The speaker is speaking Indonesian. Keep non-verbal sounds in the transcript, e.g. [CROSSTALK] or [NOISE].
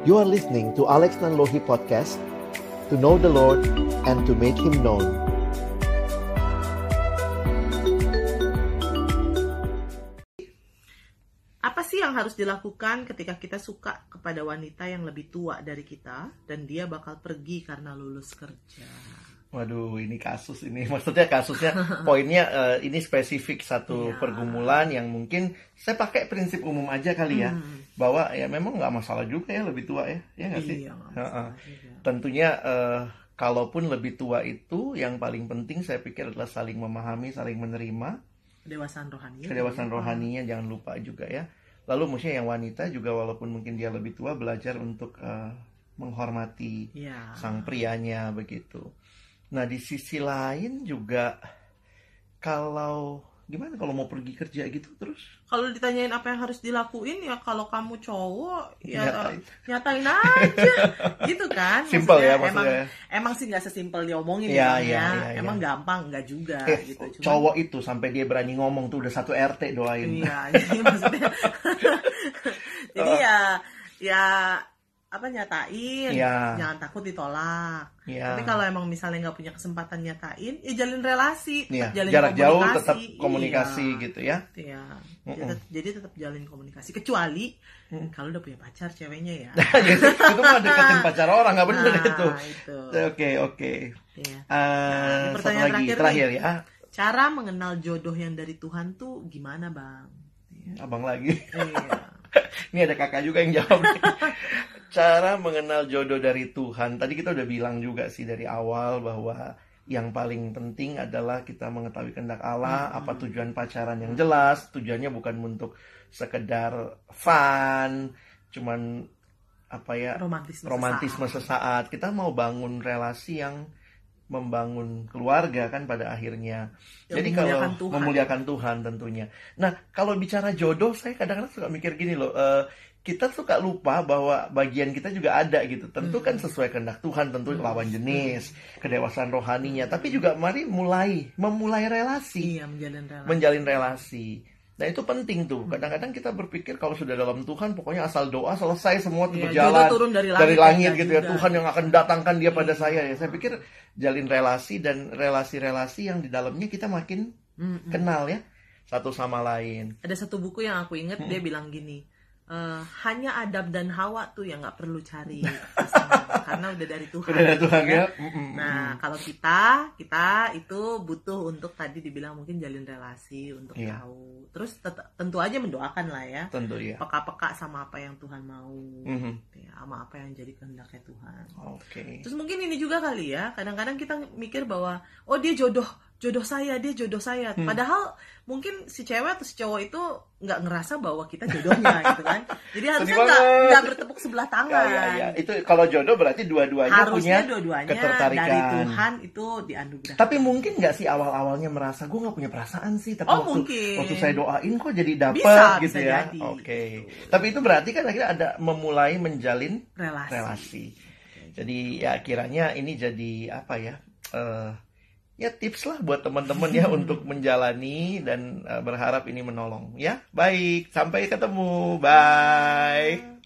You are listening to Alex Nanlohi Podcast To know the Lord and to make Him known Apa sih yang harus dilakukan ketika kita suka kepada wanita yang lebih tua dari kita dan dia bakal pergi karena lulus kerja? Waduh, ini kasus ini. [LAUGHS] Maksudnya kasusnya poinnya eh, ini spesifik satu Iya. pergumulan yang mungkin saya pakai prinsip umum aja kali ya. Hmm. Bahwa ya memang nggak masalah juga ya lebih tua ya. Ya nggak sih? Iya. Tentunya eh, kalaupun lebih tua itu yang paling penting saya pikir adalah saling memahami, saling menerima. Kedewasaan rohani. Kedewasaan rohaninya jangan lupa juga ya. Lalu maksudnya yang wanita juga walaupun mungkin dia lebih tua belajar untuk eh, menghormati Iya. sang prianya begitu. Nah di sisi lain juga kalau gimana kalau mau pergi kerja gitu terus Kalau ditanyain apa yang harus dilakuin ya kalau kamu cowok ya Nyatain. nyatain aja [LAUGHS] gitu kan. Simple ya Emang, maksudnya. emang sih nggak sesimpel diomongin Iya, ya, iya, ya. iya, Emang iya. gampang nggak juga eh, gitu. Cuman- cowok itu sampai dia berani ngomong tuh udah satu RT doain. Iya, jadi maksudnya [LAUGHS] [LAUGHS] jadi ya ya apa nyatain, Iya. jangan takut ditolak. Iya. Tapi kalau emang misalnya nggak punya kesempatan nyatain, ya jalin relasi, Iya, tetap jalin jarak jauh komunikasi. tetap komunikasi Iya. gitu ya. Iya. Mm-mm. Jadi, jadi tetap jalin komunikasi kecuali Mm. kalau udah punya pacar ceweknya ya. [LAUGHS] Itu mah deketin [LAUGHS] pacar orang nggak bener Nah, itu. Oke oke. Iya. Eh, satu pertanyaan lagi terakhir terakhir nih. ya. Cara mengenal jodoh yang dari Tuhan tuh gimana, Bang? Abang lagi. Iya. [LAUGHS] Ini ada kakak juga yang jawab. Cara mengenal jodoh dari Tuhan. Tadi kita udah bilang juga sih dari awal bahwa yang paling penting adalah kita mengetahui kehendak Allah, apa tujuan pacaran yang jelas. Tujuannya bukan untuk sekedar fun, cuman apa ya Romantisme. romantisme sesaat. sesaat. Kita mau bangun relasi yang membangun keluarga kan pada akhirnya. Yang Jadi kalau memuliakan Tuhan. memuliakan Tuhan tentunya. Nah, kalau bicara jodoh saya kadang-kadang suka mikir gini loh, eh, kita suka lupa bahwa bagian kita juga ada gitu. Tentu kan sesuai kehendak Tuhan, tentu lawan jenis, kedewasaan rohaninya, tapi juga mari mulai memulai relasi Iya, menjalin relasi. menjalin relasi. Nah itu penting tuh. Kadang-kadang kita berpikir kalau sudah dalam Tuhan, pokoknya asal doa selesai semua tuh Iya, berjalan turun dari langit, langit enggak gitu ya. juga. Tuhan yang akan datangkan dia pada saya ya. Saya pikir jalin relasi dan relasi-relasi yang di dalamnya kita makin Mm-mm. kenal ya satu sama lain. Ada satu buku yang aku inget dia bilang gini, "Eh, hanya Adam dan Hawa tuh yang nggak perlu cari pasangan [LAUGHS] karena udah dari Tuhan. Udah ada Tuhan gitu ya. Mm-mm. Nah, kalau kita, kita itu butuh untuk tadi dibilang mungkin jalin relasi untuk Iya. tahu. Terus tentu aja mendoakan lah ya. tentu ya. Peka-peka sama apa yang Tuhan mau. Mhm. Ya, sama apa yang jadi kehendaknya Tuhan. Oke. Terus mungkin ini juga kali ya, kadang-kadang kita mikir bahwa oh dia jodoh, jodoh saya, dia jodoh saya. Hmm. Padahal mungkin si cewek atau si cowok itu nggak ngerasa bahwa kita jodohnya [LAUGHS] gitu kan. Jadi harusnya nggak nggak bertepuk sebelah Ya, tangan. ya, ya. Itu kalau jodoh berarti dua-duanya punya dua-duanya ketertarikan. dari Tuhan itu dianugerahkan. Tapi mungkin nggak sih awal-awalnya merasa gue nggak punya perasaan sih, tapi Oh, waktu, mungkin. waktu saya doain kok jadi dapet Bisa, gitu bisa ya. Oke. Tapi itu berarti kan akhirnya ada memulai menjalin relasi. relasi. Jadi ya kiranya ini jadi apa ya? eh ya tips lah buat teman-teman ya [LAUGHS] untuk menjalani dan eh, berharap ini menolong ya. Baik, sampai ketemu. Bye.